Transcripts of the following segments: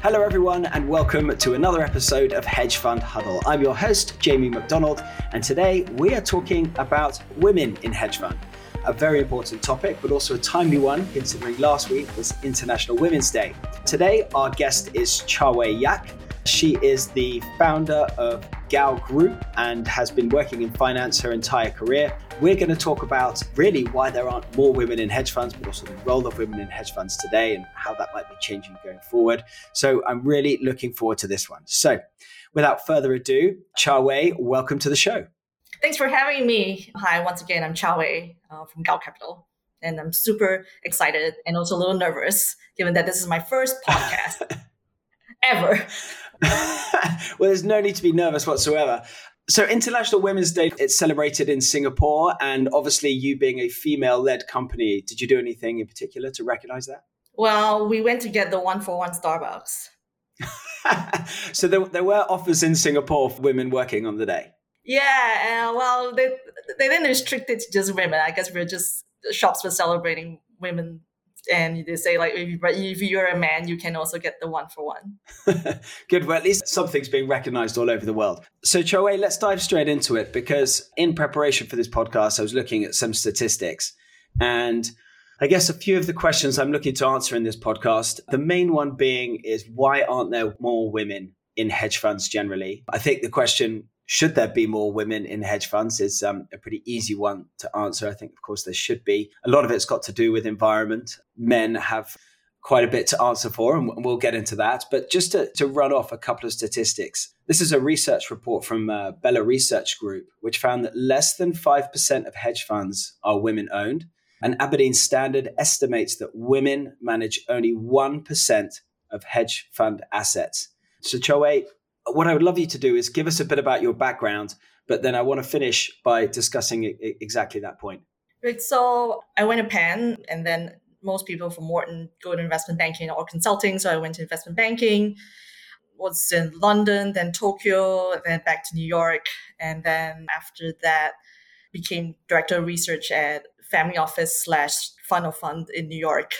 Hello, everyone, and welcome to another episode of Hedge Fund Huddle. I'm your host, Jamie McDonald, and today we are talking about women in hedge fund. A very important topic, but also a timely one, considering last week was International Women's Day. Today, our guest is Chauwei Yak. She is the founder of Gao Group and has been working in finance her entire career. We're going to talk about really why there aren't more women in hedge funds, but also the role of women in hedge funds today and how that might be changing going forward. So I'm really looking forward to this one. So without further ado, Chauwei, welcome to the show. Thanks for having me. Hi, once again, I'm Chauwei uh, from Gao Capital. And I'm super excited and also a little nervous, given that this is my first podcast ever. well, there's no need to be nervous whatsoever. So, International Women's Day, it's celebrated in Singapore. And obviously, you being a female led company, did you do anything in particular to recognize that? Well, we went to get the one for one Starbucks. so, there, there were offers in Singapore for women working on the day. Yeah, uh, well, they, they didn't restrict it to just women. I guess we're just shops were celebrating women and they say like if, if you're a man you can also get the one for one good well at least something's being recognized all over the world so Chauwei let's dive straight into it because in preparation for this podcast i was looking at some statistics and I guess a few of the questions I'm looking to answer in this podcast, the main one being is why aren't there more women in hedge funds generally? I think the question should there be more women in hedge funds is um, a pretty easy one to answer. I think, of course, there should be. A lot of it's got to do with environment. Men have quite a bit to answer for, and we'll get into that. But just to, to run off a couple of statistics, this is a research report from uh, Bella Research Group, which found that less than 5% of hedge funds are women owned. And Aberdeen Standard estimates that women manage only 1% of hedge fund assets. So, Chauwei, what I would love you to do is give us a bit about your background, but then I want to finish by discussing I- exactly that point. Right. So I went to Penn, and then most people from Wharton go to investment banking or consulting. So I went to investment banking, was in London, then Tokyo, then back to New York, and then after that became director of research at family office slash fund of fund in New York.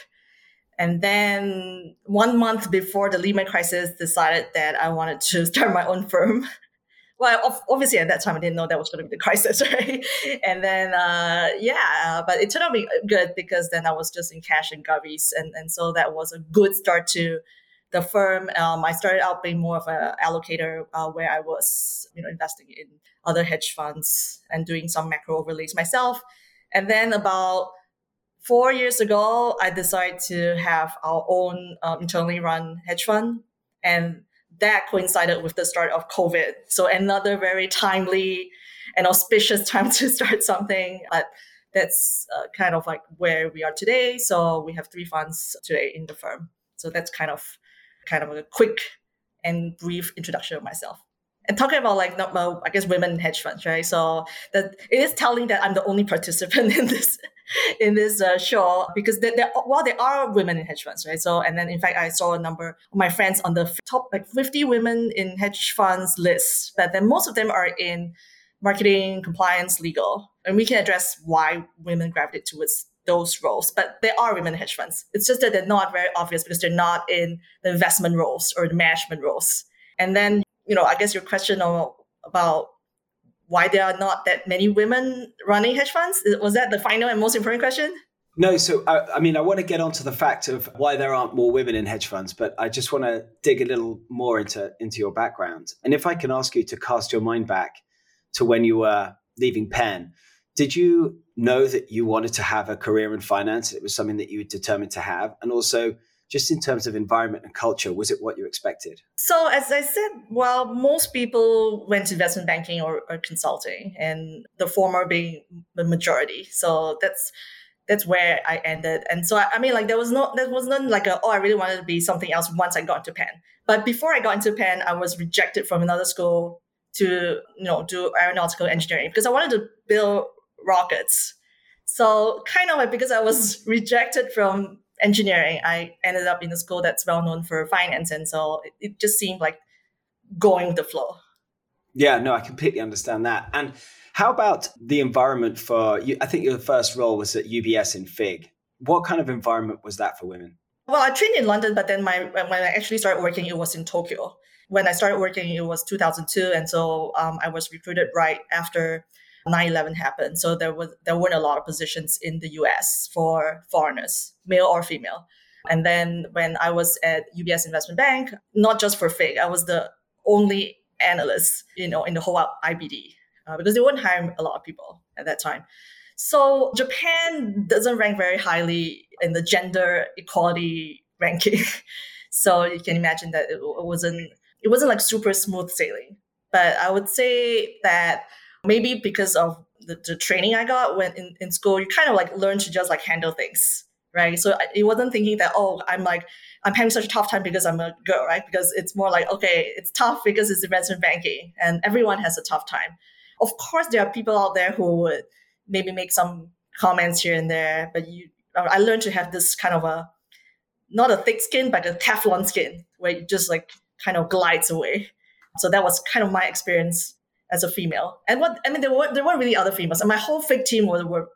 And then one month before the Lehman crisis, decided that I wanted to start my own firm. well, obviously at that time I didn't know that was going to be the crisis, right? And then uh, yeah, but it turned out to be good because then I was just in cash and govies, and and so that was a good start to the firm. Um, I started out being more of an allocator uh, where I was you know investing in other hedge funds and doing some macro overlays myself. And then about four years ago, I decided to have our own um, internally run hedge fund. And that coincided with the start of COVID. So another very timely and auspicious time to start something. But that's uh, kind of like where we are today. So we have three funds today in the firm. So that's kind of kind of a quick and brief introduction of myself and talking about like not I guess women hedge funds, right? So that it is telling that I'm the only participant in this in this uh, show because there, well there are women in hedge funds, right? So and then in fact I saw a number of my friends on the top like 50 women in hedge funds list, but then most of them are in marketing, compliance, legal, and we can address why women gravitate towards those roles. But there are women in hedge funds. It's just that they're not very obvious because they're not in the investment roles or the management roles. And then you know, I guess your question about why there are not that many women running hedge funds was that the final and most important question? No, so I, I, mean, I want to get onto the fact of why there aren't more women in hedge funds, but I just want to dig a little more into into your background. And if I can ask you to cast your mind back to when you were leaving Penn, did you know that you wanted to have a career in finance? It was something that you were determined to have, and also just in terms of environment and culture, was it what you expected? So, as I said, well, most people went to investment banking or, or consulting, and the former being the majority. So that's that's where I ended. And so, I, I mean, like there was no, there was not like a, oh, I really wanted to be something else once I got into Penn. But before I got into Penn, I was rejected from another school to, you know, do aeronautical engineering because I wanted to build rockets. So kind of like because I was rejected from engineering, I ended up in a school that's well known for finance. And so it, it just seemed like going with the flow. Yeah, no, I completely understand that. And how about the environment for you? I think your first role was at UBS in FIG. What kind of environment was that for women? Well, I trained in London, but then my when I actually started working, it was in Tokyo. When I started working, it was 2002, and so um, I was recruited right after 9/11 happened. So there was there weren't a lot of positions in the U.S. for foreigners, male or female. And then when I was at UBS Investment Bank, not just for FIG, I was the only analyst, you know, in the whole IBD uh, because they weren't hiring a lot of people at that time. So Japan doesn't rank very highly in the gender equality ranking. so you can imagine that it wasn't it wasn't like super smooth sailing. But I would say that maybe because of the, the training I got when in, in school, you kind of like learn to just like handle things right? So it wasn't thinking that, oh, I'm like, I'm having such a tough time because I'm a girl, right? Because it's more like, okay, it's tough because it's investment banking and everyone has a tough time. Of course, there are people out there who would maybe make some comments here and there, but you, I learned to have this kind of a, not a thick skin, but a Teflon skin where it just like kind of glides away. So that was kind of my experience as a female. And what, I mean, there were, there weren't really other females and my whole FIG team was, were,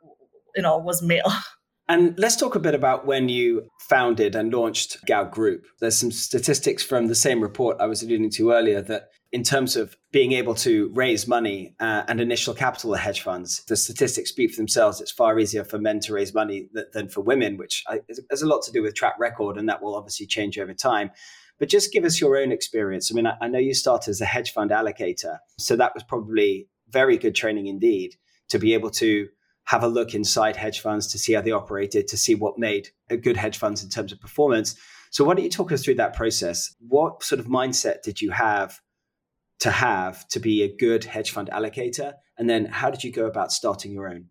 you know, was male. And let's talk a bit about when you founded and launched Gao Group. There's some statistics from the same report I was alluding to earlier that in terms of being able to raise money uh, and initial capital at hedge funds, the statistics speak for themselves. It's far easier for men to raise money th- than for women, which I, has a lot to do with track record, and that will obviously change over time. But just give us your own experience. I mean, I, I know you started as a hedge fund allocator, so that was probably very good training indeed to be able to have a look inside hedge funds to see how they operated, to see what made a good hedge funds in terms of performance. So, why don't you talk us through that process? What sort of mindset did you have to have to be a good hedge fund allocator? And then, how did you go about starting your own?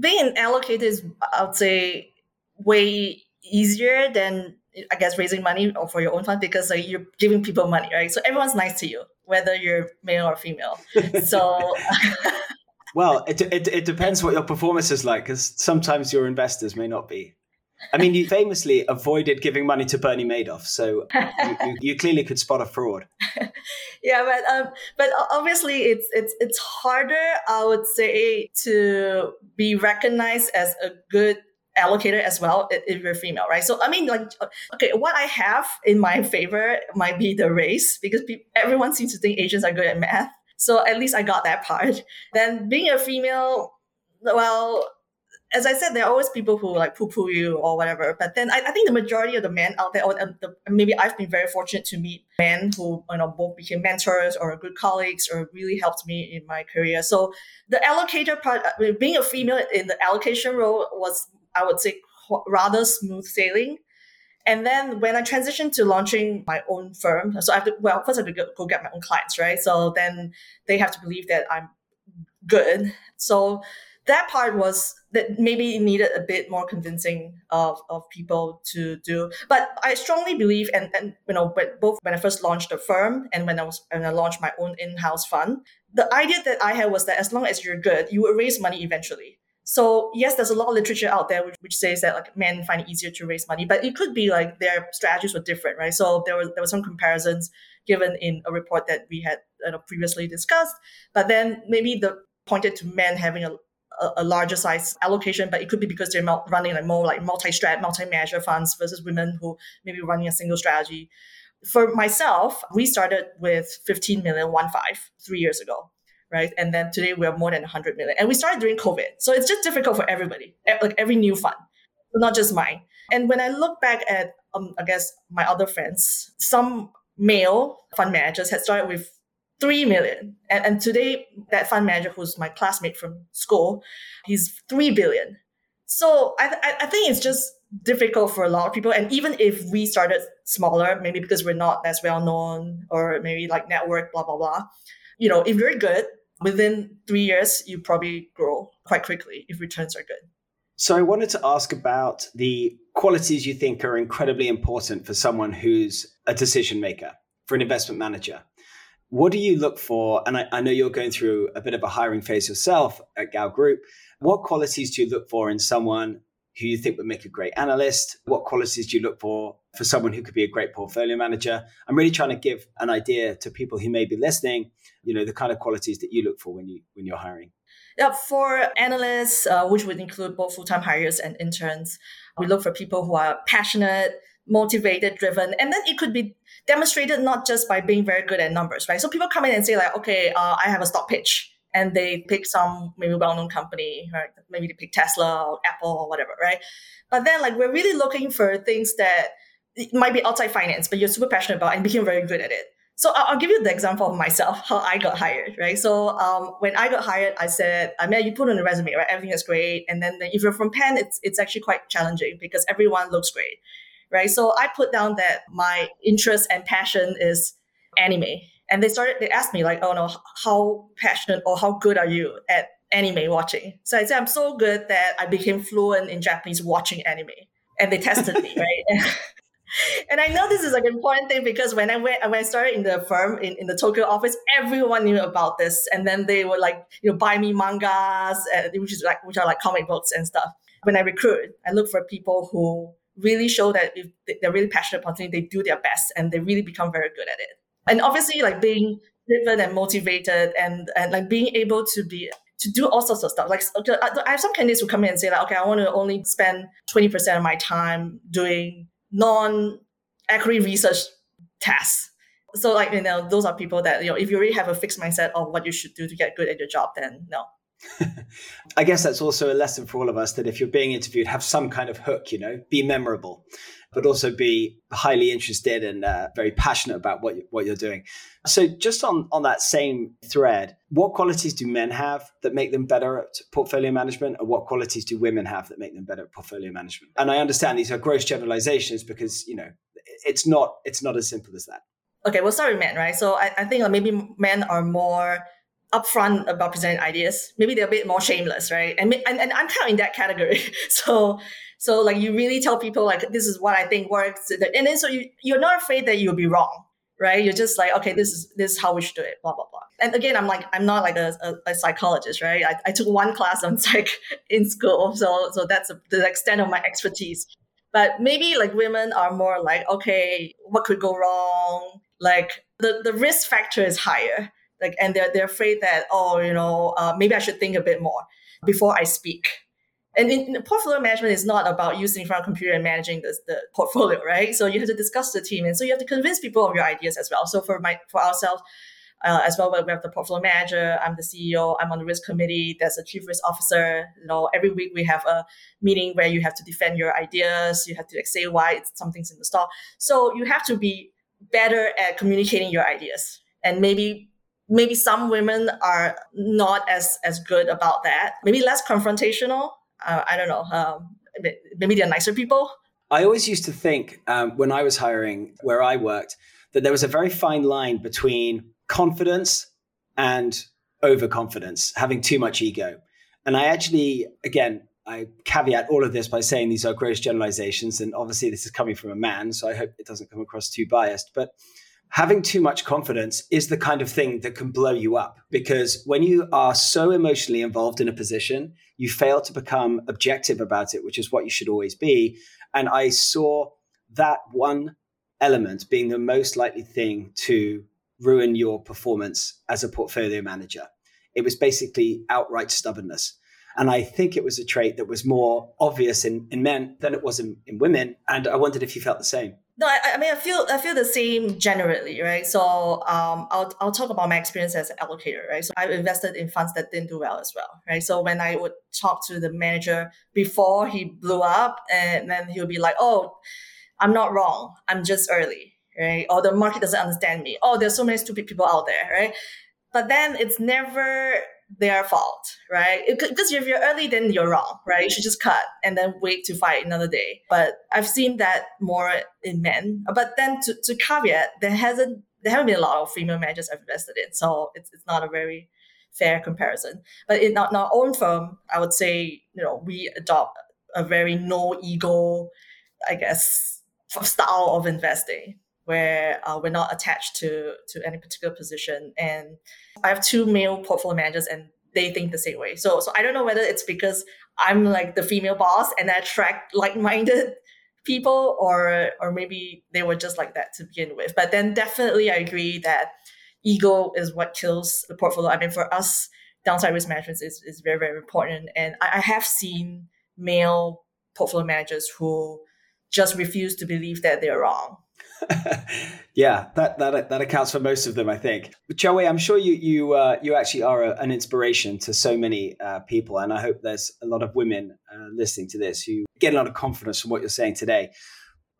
Being an allocator is, I would say, way easier than I guess raising money or for your own fund because like, you're giving people money, right? So everyone's nice to you, whether you're male or female. So well, it, it, it depends what your performance is like, because sometimes your investors may not be. I mean, you famously avoided giving money to Bernie Madoff, so you, you, you clearly could spot a fraud. yeah, but um, but obviously it's it's it's harder, I would say, to be recognized as a good allocator as well if you're female, right? So I mean, like, uh, okay, what I have in my favor might be the race because pe- everyone seems to think Asians are good at math. So at least I got that part. Then being a female, well, as I said, there are always people who like poo poo you or whatever. But then I, I, think the majority of the men out there, or the, maybe I've been very fortunate to meet men who you know both became mentors or good colleagues or really helped me in my career. So the allocator part, uh, being a female in the allocation role was, I would say, rather smooth sailing. And then when I transitioned to launching my own firm, so I have to, well, first I have to go, get my own clients, right? So then they have to believe that I'm good. So that part was that maybe it needed a bit more convincing of, of people to do. But I strongly believe, and, and you know, but both when I first launched the firm and when I was when I launched my own in-house fund, the idea that I had was that as long as you're good, you will raise money eventually. So yes, there's a lot of literature out there which, which says that like men find it easier to raise money, but it could be like their strategies were different, right? So there was there were some comparisons given in a report that we had you know, previously discussed, but then maybe the pointed to men having a a, larger size allocation, but it could be because they're running like more like multi-strat, multi-manager funds versus women who maybe running a single strategy. For myself, we started with 15 million, one five, three years ago right? And then today we are more than 100 million. And we started during COVID. So it's just difficult for everybody, like every new fund, not just mine. And when I look back at, um, I guess, my other friends, some male fund managers had started with 3 million. And, and today, that fund manager, who's my classmate from school, he's 3 billion. So I, th- I think it's just difficult for a lot of people. And even if we started smaller, maybe because we're not as well known or maybe like network, blah, blah, blah, you know, if you're good, within three years, you probably grow quite quickly if returns are good. So I wanted to ask about the qualities you think are incredibly important for someone who's a decision maker, for an investment manager. What do you look for? And I, I, know you're going through a bit of a hiring phase yourself at Gao Group. What qualities do you look for in someone who you think would make a great analyst? What qualities do you look for for someone who could be a great portfolio manager? I'm really trying to give an idea to people who may be listening, you know, the kind of qualities that you look for when you when you're hiring. Yeah, for analysts, uh, which would include both full-time hires and interns, we look for people who are passionate, motivated, driven, and then it could be demonstrated not just by being very good at numbers, right? So people come in and say like, okay, uh, I have a stock pitch, and they pick some maybe well-known company, right? Maybe they pick Tesla or Apple or whatever, right? But then like we're really looking for things that might be outside finance, but you're super passionate about and became very good at it. So I'll, give you the example of myself, how I got hired, right? So um, when I got hired, I said, I mean, you put on the resume, right? Everything is great. And then if you're from Penn, it's, it's actually quite challenging because everyone looks great, right? So I put down that my interest and passion is anime. And they started, they asked me like, oh no, how passionate or how good are you at anime watching? So I said, I'm so good that I became fluent in Japanese watching anime. And they tested me, right? and I know this is like an important thing because when I went when I started in the firm in, in the Tokyo office, everyone knew about this, and then they would like you know buy me mangas, uh, which is like which are like comic books and stuff. When I recruit, I look for people who really show that if they're really passionate about something, they do their best and they really become very good at it. And obviously, like being driven and motivated, and and like being able to be to do all sorts of stuff. Like I have some candidates who come in and say like, okay, I want to only spend twenty percent of my time doing non equity research tasks. So like you know, those are people that you know, if you already have a fixed mindset of what you should do to get good at your job, then no. I guess that's also a lesson for all of us that if you're being interviewed, have some kind of hook, you know, be memorable but also be highly interested and uh, very passionate about what, you, what you're doing. So, just on, on that same thread, what qualities do men have that make them better at portfolio management, and what qualities do women have that make them better at portfolio management? And I understand these are gross generalizations because you know it's not it's not as simple as that. Okay, we'll start with men, right? So I, I think maybe men are more upfront about presenting ideas. Maybe they're a bit more shameless, right? And and, and I'm kind of in that category. So so like you really tell people like this is what I think works, and then so you you're not afraid that you'll be wrong, right? You're just like okay, this is this is how we should do it, blah blah blah. And again, I'm like I'm not like a, a, a psychologist, right? I, I took one class on psych in school, so so that's the extent of my expertise. But maybe like women are more like okay, what could go wrong? Like the the risk factor is higher like and they're they're afraid that oh you know uh, maybe I should think a bit more before I speak and in, in portfolio management is not about using front computer and managing the, the portfolio, right? So you have to discuss the team, and so you have to convince people of your ideas as well. So for my for ourselves. Uh, as well, we have the portfolio manager. I'm the CEO. I'm on the risk committee. There's a chief risk officer. You know, every week we have a meeting where you have to defend your ideas. You have to like, say why something's in the stock. So you have to be better at communicating your ideas. And maybe maybe some women are not as as good about that. Maybe less confrontational uh, I don't know. Um, maybe they're nicer people. I always used to think um, when I was hiring where I worked that there was a very fine line between confidence and overconfidence, having too much ego. And I actually, again, I caveat all of this by saying these are gross generalizations. And obviously, this is coming from a man, so I hope it doesn't come across too biased. But having too much confidence is the kind of thing that can blow you up because when you are so emotionally involved in a position, you fail to become objective about it, which is what you should always be. And I saw that one element being the most likely thing to ruin your performance as a portfolio manager. It was basically outright stubbornness. And I think it was a trait that was more obvious in, in men than it was in, in women. And I wondered if you felt the same. No, I, I, mean I feel I feel the same generally, right? So um, I'll I'll talk about my experience as an allocator, right? So I've invested in funds that didn't do well as well, right? So when I would talk to the manager before he blew up, and then he would be like, "Oh, I'm not wrong. I'm just early, right? Or the market doesn't understand me. Oh, there's so many stupid people out there, right?" But then it's never their fault, right? Because if you're early, then you're wrong, right? You should just cut and then wait to fight another day. But I've seen that more in men. But then to, to caveat, there hasn't there haven't been a lot of female managers I've invested in, so it's it's not a very fair comparison. But in our, in our own firm, I would say you know we adopt a very no ego, I guess, style of investing where uh, we're not attached to to any particular position. And I have two male portfolio managers, and they think the same way. So so I don't know whether it's because I'm like the female boss and I attract like minded people, or or maybe they were just like that to begin with. But then definitely I agree that ego is what kills the portfolio. I mean, for us, downside risk management is, is very, very important. And I, I have seen male portfolio managers who just refuse to believe that they're wrong. Yeah, that, that that accounts for most of them, I think. Joey, I'm sure you you uh, you actually are a, an inspiration to so many uh, people, and I hope there's a lot of women uh, listening to this who get a lot of confidence from what you're saying today.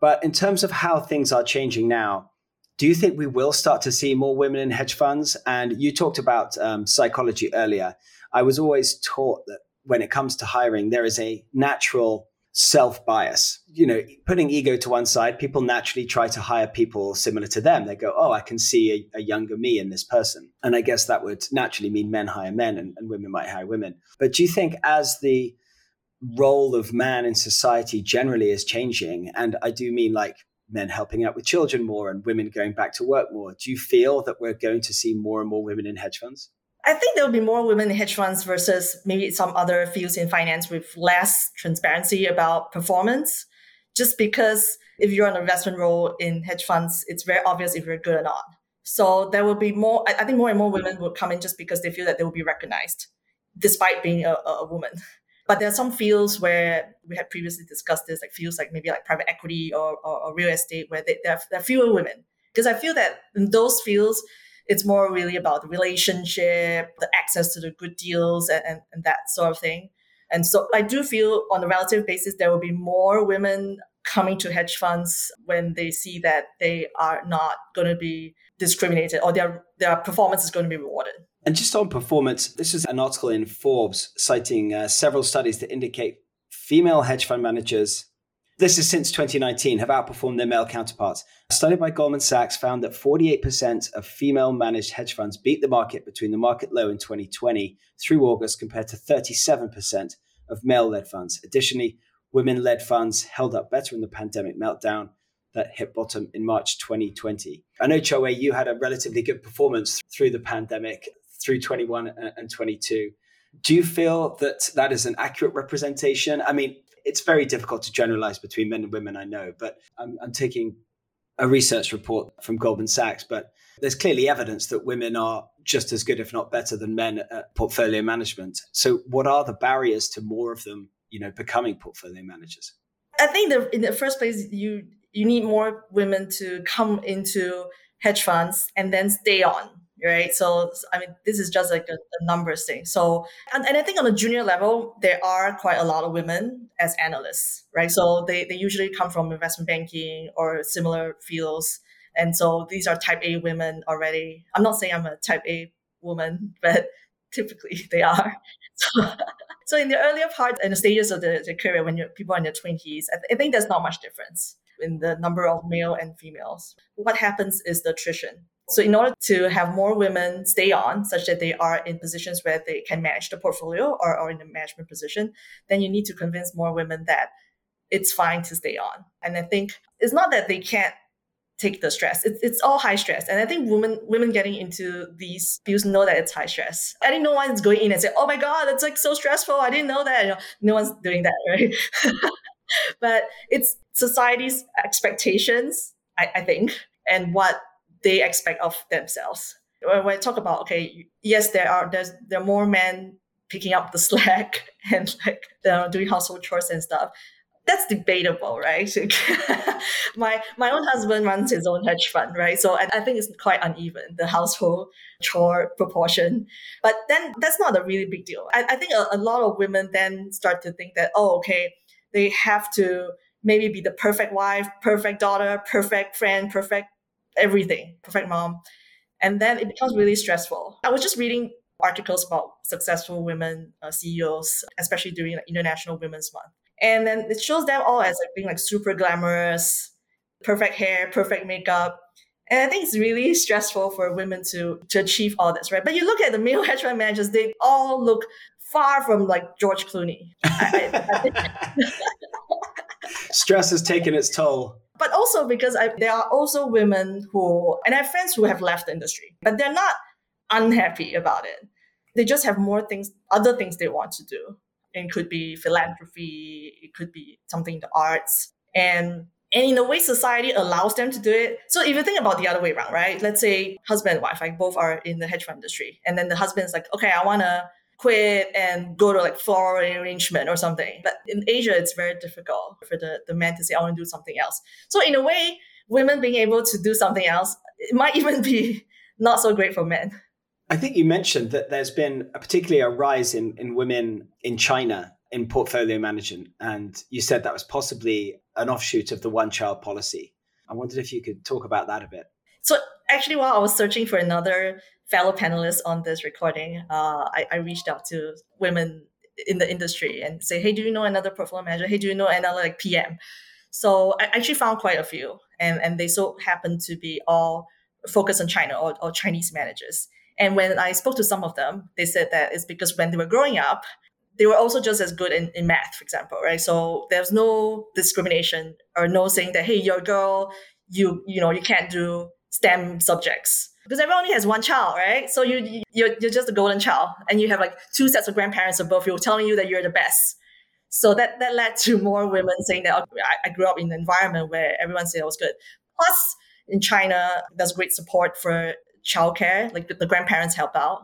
But in terms of how things are changing now, do you think we will start to see more women in hedge funds? And you talked about um, psychology earlier. I was always taught that when it comes to hiring, there is a natural self bias. You know, putting ego to one side, people naturally try to hire people similar to them. They go, oh, I can see a, a younger me in this person. And I guess that would naturally mean men hire men and, and women might hire women. But do you think as the role of man in society generally is changing, and I do mean like men helping out with children more and women going back to work more, do you feel that we're going to see more and more women in hedge funds? I think there will be more women in hedge funds versus maybe some other fields in finance with less transparency about performance. Just because if you're on an investment role in hedge funds, it's very obvious if you're good or not. So there will be more, I think more and more women will come in just because they feel that they will be recognized despite being a, a woman. But there are some fields where we had previously discussed this, like fields like maybe like private equity or, or, or real estate, where they, there, are, there are fewer women. Because I feel that in those fields, it's more really about the relationship, the access to the good deals, and, and, and that sort of thing. And so I do feel on a relative basis, there will be more women coming to hedge funds when they see that they are not going to be discriminated or their, their performance is going to be rewarded. And just on performance, this is an article in Forbes citing uh, several studies that indicate female hedge fund managers this is since 2019, have outperformed their male counterparts. A study by Goldman Sachs found that 48% of female managed hedge funds beat the market between the market low in 2020 through August compared to 37% of male led funds. Additionally, women led funds held up better in the pandemic meltdown that hit bottom in March 2020. I know, Choe, you had a relatively good performance through the pandemic through 21 and 22. Do you feel that that is an accurate representation? I mean, it's very difficult to generalize between men and women, I know, but I'm, I'm taking a research report from Goldman Sachs, but there's clearly evidence that women are just as good, if not better, than men at portfolio management. So, what are the barriers to more of them, you know, becoming portfolio managers? I think the, in the first place, you you need more women to come into hedge funds and then stay on right? So, I mean, this is just like a, a numbers thing. So, and, and I think on a junior level, there are quite a lot of women as analysts, right? So they, they usually come from investment banking or similar fields. And so these are type A women already. I'm not saying I'm a type A woman, but typically they are. So, so in the earlier part and the stages of the, the career, when you're, people are in their 20s, I, th- I think there's not much difference in the number of male and females. What happens is the attrition. So in order to have more women stay on, such that they are in positions where they can manage the portfolio or, or in a management position, then you need to convince more women that it's fine to stay on. And I think it's not that they can't take the stress. It's, it's all high stress. And I think women women getting into these fields know that it's high stress. I think no one's going in and say, oh my God, it's like so stressful. I didn't know that. You know, no one's doing that, right? but it's society's expectations, I, I think, and what they expect of themselves. When I talk about okay, yes, there are there's there are more men picking up the slack and like doing household chores and stuff. That's debatable, right? my my own husband runs his own hedge fund, right? So I, I think it's quite uneven the household chore proportion. But then that's not a really big deal. I, I think a, a lot of women then start to think that oh, okay, they have to maybe be the perfect wife, perfect daughter, perfect friend, perfect everything, perfect mom. And then it becomes really stressful. I was just reading articles about successful women uh, CEOs, especially during like, International Women's Month. And then it shows them all as like being like super glamorous, perfect hair, perfect makeup. And I think it's really stressful for women to to achieve all this, right? But you look at the male hedge fund managers, they all look far from like George Clooney. I, I Stress has taken its toll but also because I, there are also women who, and I have friends who have left the industry, but they're not unhappy about it. They just have more things, other things they want to do. It could be philanthropy, it could be something in the arts. And and in a way, society allows them to do it. So if you think about the other way around, right? Let's say husband and wife, like both are in the hedge fund industry. And then the husband's like, okay, I want to quit and go to like floral arrangement or something. But in Asia, it's very difficult for the, the man to say, I want to do something else. So in a way, women being able to do something else, it might even be not so great for men. I think you mentioned that there's been a, particularly a rise in, in women in China in portfolio management. And you said that was possibly an offshoot of the one child policy. I wondered if you could talk about that a bit. So, actually, while I was searching for another fellow panelists on this recording, uh, I, I reached out to women in the industry and say, hey, do you know another portfolio manager? Hey, do you know another like PM? So I actually found quite a few, and, and they so happened to be all focused on China or, or Chinese managers. And when I spoke to some of them, they said that it's because when they were growing up, they were also just as good in, in math, for example, right? So there's no discrimination or no saying that, hey, you're a girl, you you know, you can't do STEM subjects. Because everyone only has one child, right? So you you're, you're just a golden child, and you have like two sets of grandparents above you telling you that you're the best. So that that led to more women saying that okay, I, I grew up in an environment where everyone said I was good. Plus, in China, there's great support for childcare, like the, the grandparents help out,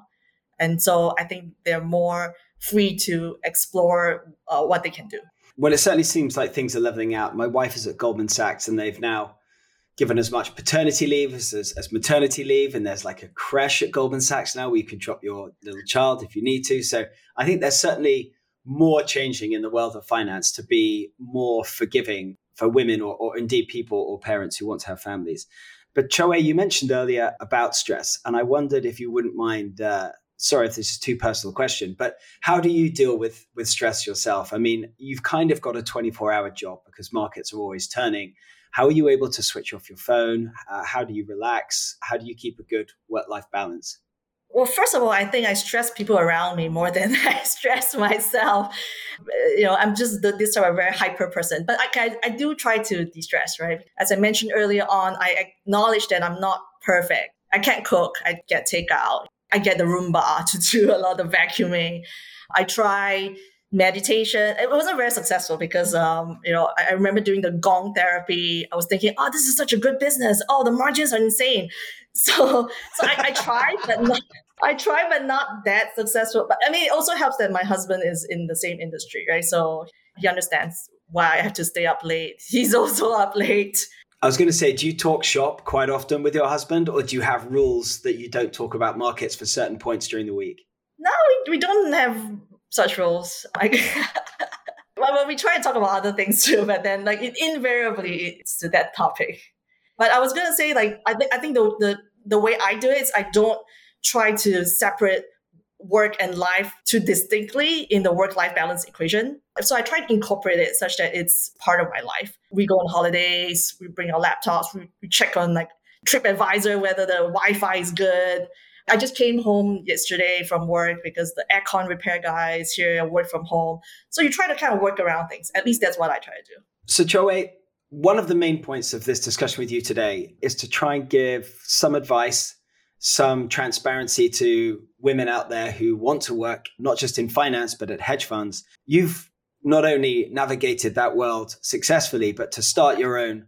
and so I think they're more free to explore uh, what they can do. Well, it certainly seems like things are leveling out. My wife is at Goldman Sachs, and they've now given as much paternity leave as, as, as, maternity leave. And there's like a creche at Goldman Sachs now where you can drop your little child if you need to. So I think there's certainly more changing in the world of finance to be more forgiving for women or, or indeed people or parents who want to have families. But Choe, you mentioned earlier about stress, and I wondered if you wouldn't mind uh, sorry if this is too personal a question, but how do you deal with with stress yourself? I mean, you've kind of got a 24 hour job because markets are always turning. How are you able to switch off your phone? Uh, how do you relax? How do you keep a good work life balance? Well, first of all, I think I stress people around me more than I stress myself. You know, I'm just this sort of very hyper person, but I, I, do try to de stress, right? As I mentioned earlier on, I acknowledge that I'm not perfect. I can't cook. I get takeout. I get the Roomba to do a lot of vacuuming. I try meditation. It wasn't very successful because, um, you know, I, I remember doing the gong therapy. I was thinking, oh, this is such a good business. Oh, the margins are insane. So, so I, I tried, but not, I tried, but not that successful. But I mean, it also helps that my husband is in the same industry, right? So he understands why I have to stay up late. He's also up late. I was going to say, do you talk shop quite often with your husband, or do you have rules that you don't talk about markets for certain points during the week? No, we, we don't have such rules. well, we try and talk about other things too, but then like it, invariably it's to that topic. But I was to say, like, I think I think the, the the way I do it is I don't try to separate work and life too distinctly in the work life balance equation. So I try to incorporate it such that it's part of my life. We go on holidays, we bring our laptops, we, we check on like TripAdvisor whether the Wi Fi is good. I just came home yesterday from work because the aircon repair guy is here, work from home. So you try to kind of work around things. At least that's what I try to do. So, Choe, one of the main points of this discussion with you today is to try and give some advice some transparency to women out there who want to work not just in finance but at hedge funds. You've not only navigated that world successfully, but to start your own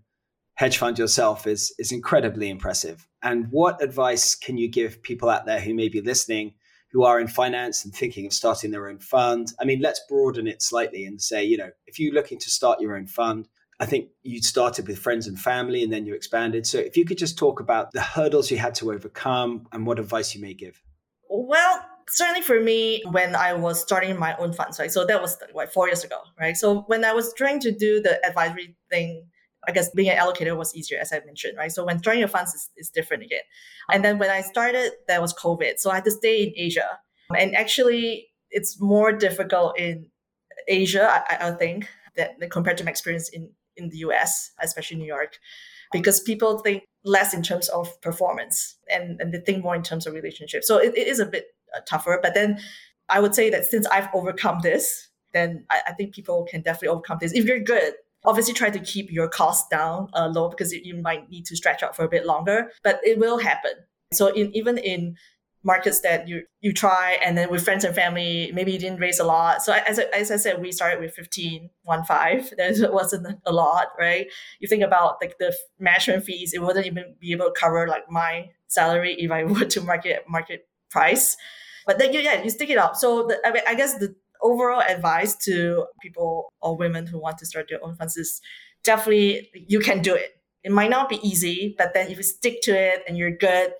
hedge fund yourself is is incredibly impressive. And what advice can you give people out there who may be listening who are in finance and thinking of starting their own fund? I mean, let's broaden it slightly and say, you know, if you're looking to start your own fund, I think you started with friends and family and then you expanded. So if you could just talk about the hurdles you had to overcome and what advice you may give. Well, certainly for me, when I was starting my own funds, right? So that was what, four years ago, right? So when I was trying to do the advisory thing, I guess being an allocator was easier, as I mentioned, right? So when starting your funds is, is different again. And then when I started, there was COVID. So I had to stay in Asia. And actually, it's more difficult in Asia, I, I think, that compared to my experience in in the US, especially New York, because people think less in terms of performance and, and they think more in terms of relationships. So it, it is a bit uh, tougher. But then I would say that since I've overcome this, then I, I, think people can definitely overcome this. If you're good, obviously try to keep your costs down uh, low because you might need to stretch out for a bit longer, but it will happen. So in, even in markets that you you try and then with friends and family maybe you didn't raise a lot so as, as i said we started with 15 one five that wasn't a lot right you think about like the management fees it wouldn't even be able to cover like my salary if i were to market market price But then you, yeah, you stick it up. So the, I, mean, I guess the overall advice to people or women who want to start their own funds is definitely you can do it. It might not be easy, but then if you stick to it and you're good,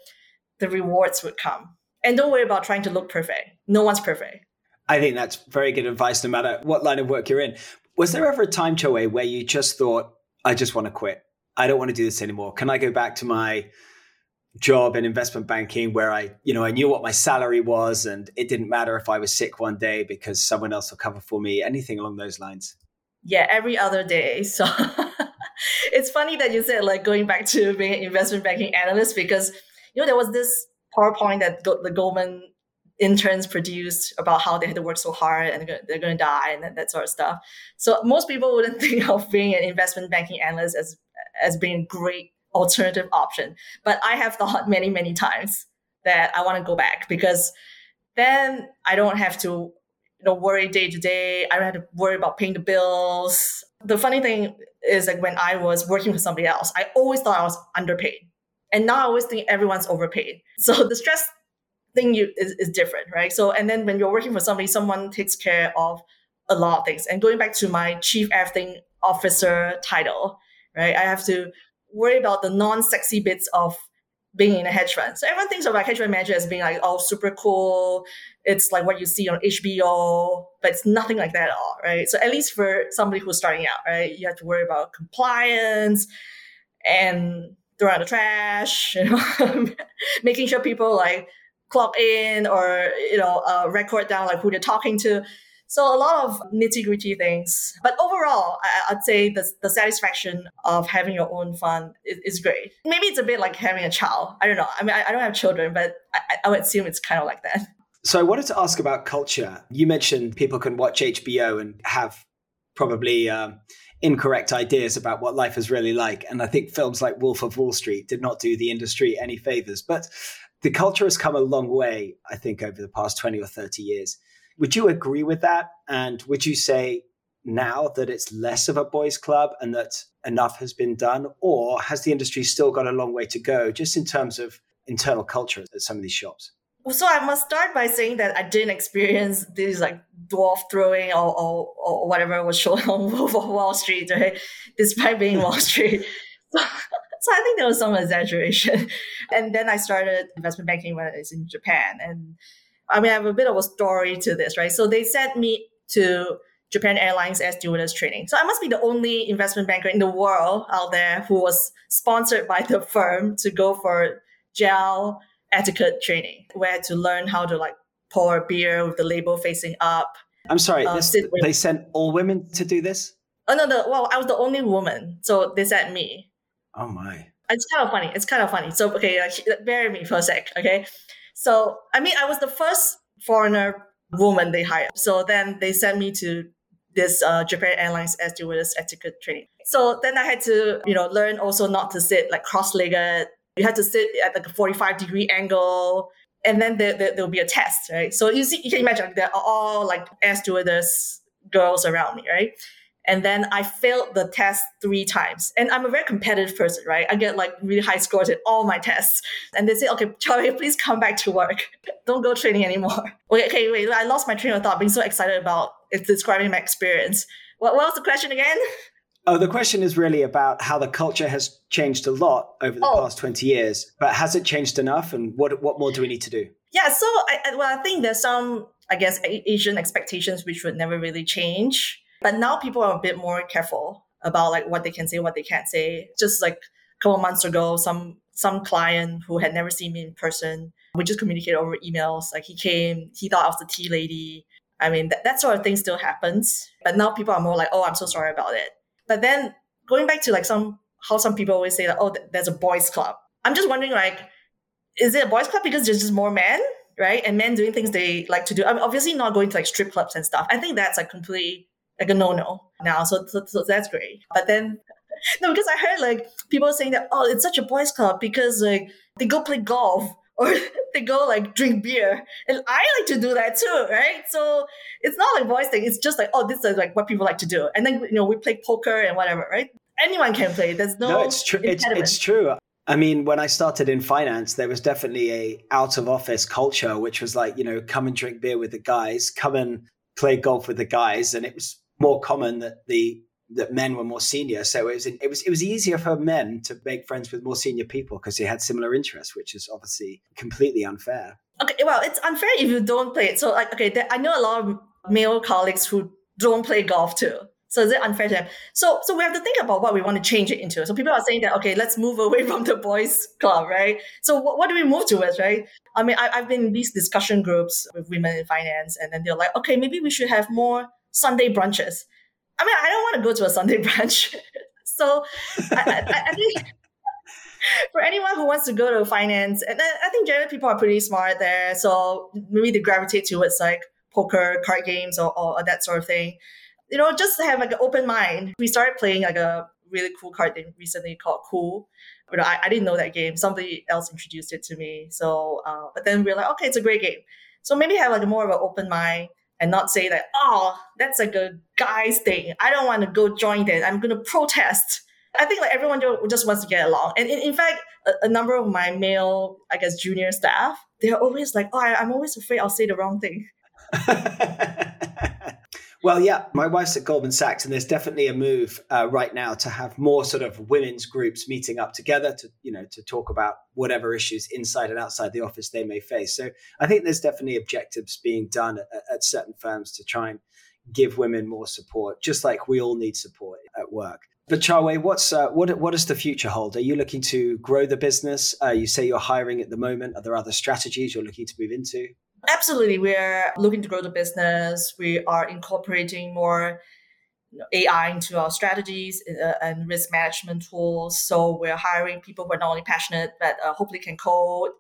the rewards would come. And don't worry about trying to look perfect. No one's perfect. I think that's very good advice no matter what line of work you're in. Was there ever a time, Chauwei, where you just thought, I just want to quit? I don't want to do this anymore. Can I go back to my job in investment banking where I, you know, I knew what my salary was and it didn't matter if I was sick one day because someone else will cover for me, anything along those lines? Yeah, every other day. So it's funny that you said like going back to being an investment banking analyst because you know there was this PowerPoint that the Goldman interns produced about how they had to work so hard and they're going to die and that sort of stuff. So most people wouldn't think of being an investment banking analyst as as being great alternative option. But I have thought many, many times that I want to go back because then I don't have to you know worry day to day. I don't have to worry about paying the bills. The funny thing is like when I was working for somebody else, I always thought I was underpaid. And now I always think everyone's overpaid. So the stress thing you is, is different, right? So and then when you're working for somebody, someone takes care of a lot of things. And going back to my chief acting officer title, right? I have to worry about the non-sexy bits of being in a hedge fund. So everyone thinks of hedge fund manager as being like, oh, super cool. It's like what you see on HBO, but it's nothing like that at all, right? So at least for somebody who's starting out, right, you have to worry about compliance and throwing out the trash, you know, making sure people like clock in or you know uh, record down like who they're talking to. So a lot of nitty gritty things. But overall, I, would say the, the satisfaction of having your own fund is, is, great. Maybe it's a bit like having a child. I don't know. I mean, I, I don't have children, but I, I would assume it's kind of like that. So I wanted to ask about culture. You mentioned people can watch HBO and have probably um, incorrect ideas about what life is really like. And I think films like Wolf of Wall Street did not do the industry any favors. But the culture has come a long way, I think, over the past 20 or 30 years. Would you agree with that? And would you say now that it's less of a boys' club and that enough has been done? Or has the industry still got a long way to go just in terms of internal culture at some of these shops? So I must start by saying that I didn't experience these like dwarf throwing or, or, or whatever was shown on Wall Street, right? Despite being Wall Street. So, so I think there was some exaggeration. And then I started investment banking when I was in Japan. And I mean, I have a bit of a story to this, right? So they sent me to Japan Airlines as stewardess training. So I must be the only investment banker in the world out there who was sponsored by the firm to go for JAL etiquette training, where to learn how to like pour beer with the label facing up. I'm sorry, uh, this, they sent all women to do this? Oh no, no. Well, I was the only woman, so they sent me. Oh my! It's kind of funny. It's kind of funny. So okay, like, bear with me for a sec. Okay, so, I mean, I was the first foreigner woman they hired. So then they sent me to this uh, Japan Airlines air stewardess etiquette training. So then I had to, you know, learn also not to sit like cross-legged. You had to sit at like a 45 degree angle. And then there, there, will be a test, right? So you see, you can imagine there are all like air stewardess girls around me, right? And then I failed the test three times. And I'm a very competitive person, right? I get like really high scores in all my tests. And they say, okay, Charlie, please come back to work. Don't go training anymore. Wait, okay, wait, I lost my train of thought being so excited about eh, describing my experience. What, what was the question again? Oh, the question is really about how the culture has changed a lot over the oh. past 20 years, but has it changed enough? And what, what more do we need to do? Yeah, so I, well, I think there's some, I guess, Asian expectations which would never really change but now people are a bit more careful about like what they can say, what they can't say. Just like a couple months ago, some some client who had never seen me in person, we just communicated over emails. Like he came, he thought I was the tea lady. I mean, that, that sort of thing still happens. But now people are more like, oh, I'm so sorry about it. But then going back to like some how some people always say that, oh, there's a boys club. I'm just wondering like, is it a boys club because there's just more men? Right. And men doing things they like to do. I'm obviously not going to like strip clubs and stuff. I think that's like completely like a no no now. So, so, so that's great. But then no, because I heard like people saying that oh, it's such a boys' club because like they go play golf or they go like drink beer, and I like to do that too, right? So it's not like boys thing. It's just like oh, this is like what people like to do, and then you know we play poker and whatever, right? Anyone can play. There's no. No, it's true. It's, it's true. I mean, when I started in finance, there was definitely a out of office culture, which was like, you know, come and drink beer with the guys, come and play golf with the guys, and it was more common that the that men were more senior. So it was it was it was easier for men to make friends with more senior people because they had similar interests, which is obviously completely unfair. Okay, well, it's unfair if you don't play it. So like, okay, there, I know a lot of male colleagues who don't play golf too. So is it unfair to them? So so we have to think about what we want to change it into. So people are saying that okay, let's move away from the boys' club, right? So what, do we move towards, right? I mean, I, I've been in these discussion groups with women in finance, and then they're like, okay, maybe we should have more Sunday brunches. I mean, I don't want to go to a Sunday brunch, so I, I, I think for anyone who wants to go to finance, and I think generally people are pretty smart there, so maybe they gravitate towards like poker, card games, or, or that sort of thing you know, just have like an open mind. We started playing like a really cool card game recently called Cool. But I, I didn't know that game. Somebody else introduced it to me. So, uh, but then we are like, okay, it's a great game. So maybe have like more of an open mind and not say that, oh, that's like a guy's thing. I don't want to go join that. I'm going to protest. I think like everyone just wants to get along. And in, in fact, a, a, number of my male, I guess, junior staff, they're always like, oh, I'm always afraid I'll say the wrong thing. Well, yeah, my wife's at Goldman Sachs, and there's definitely a move uh, right now to have more sort of women's groups meeting up together to, you know, to talk about whatever issues inside and outside the office they may face. So I think there's definitely objectives being done at, at certain firms to try and give women more support, just like we all need support at work. But Chauwei, what's uh, what what does the future hold? Are you looking to grow the business? Uh, you say you're hiring at the moment. Are there other strategies you're looking to move into? Absolutely. We're looking to grow the business. We are incorporating more AI into our strategies uh, and risk management tools. So we're hiring people who are not only passionate, but uh, hopefully can code,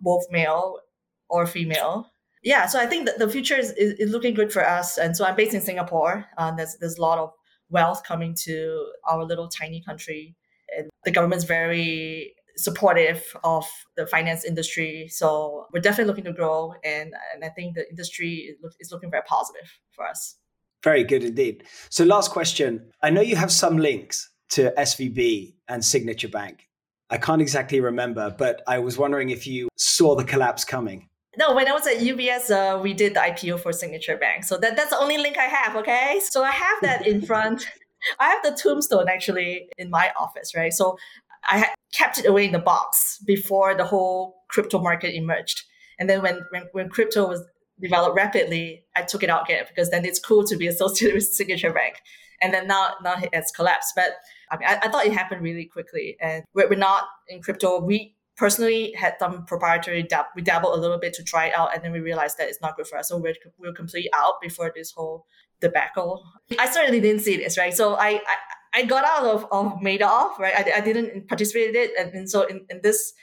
both male or female. Yeah, so I think that the future is, is, is looking good for us. And so I'm based in Singapore. Uh, there's, there's a lot of wealth coming to our little tiny country. And the government's very supportive of the finance industry. So we're definitely looking to grow, and and I think the industry is looking very positive for us. Very good indeed. So last question: I know you have some links to SVB and Signature Bank. I can't exactly remember, but I was wondering if you saw the collapse coming. No, when I was at UBS, uh, we did the IPO for Signature Bank. So that, that's the only link I have, okay? So I have that in front. I have the tombstone actually in my office, right? So I kept it away in the box before the whole crypto market emerged. And then when, when, when crypto was developed rapidly, I took it out again because then it's cool to be associated with Signature Bank. And then now, now it has collapsed. But I mean, I, I thought it happened really quickly. And we're, we're not in crypto. We personally had some proprietary dab- we dabbled a little bit to try it out and then we realized that it's not good for us so we're, we're completely out before this whole debacle i certainly didn't see this right so i, I I got out of, of Madoff, right? I, I didn't participate in it. And, and so in, in this,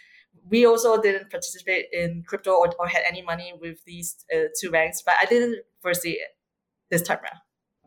we also didn't participate in crypto or, or had any money with these uh, two banks, but I didn't foresee it this time around.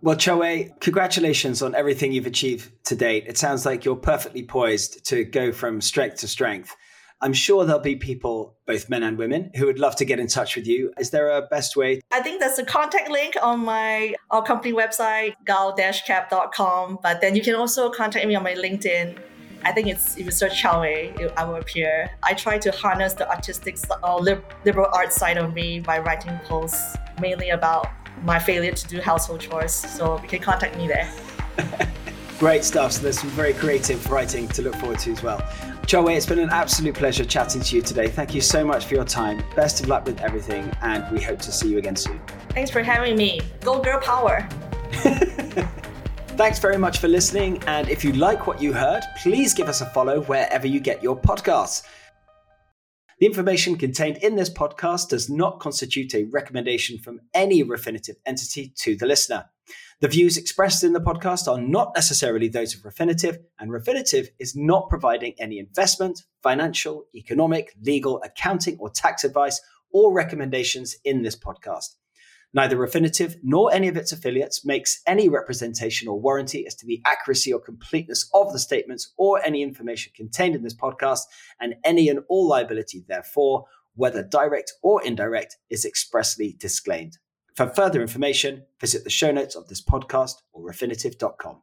Well, Choe, congratulations on everything you've achieved to date. It sounds like you're perfectly poised to go from strength to strength. I'm sure there'll be people, both men and women, who would love to get in touch with you. Is there a best way? I think there's a contact link on my our company website, gal-cap.com. But then you can also contact me on my LinkedIn. I think it's if you search Chow I will appear. I try to harness the artistic or uh, liberal arts side of me by writing posts mainly about my failure to do household chores. So you can contact me there. Great stuff. So there's some very creative writing to look forward to as well. Choe, it's been an absolute pleasure chatting to you today. Thank you so much for your time. Best of luck with everything, and we hope to see you again soon. Thanks for having me. Go girl power. Thanks very much for listening. And if you like what you heard, please give us a follow wherever you get your podcasts. The information contained in this podcast does not constitute a recommendation from any Refinitiv entity to the listener. The views expressed in the podcast are not necessarily those of Refinitiv, and Refinitiv is not providing any investment, financial, economic, legal, accounting, or tax advice or recommendations in this podcast. Neither Refinitiv nor any of its affiliates makes any representation or warranty as to the accuracy or completeness of the statements or any information contained in this podcast, and any and all liability therefore, whether direct or indirect, is expressly disclaimed. For further information, visit the show notes of this podcast or refinitiv.com.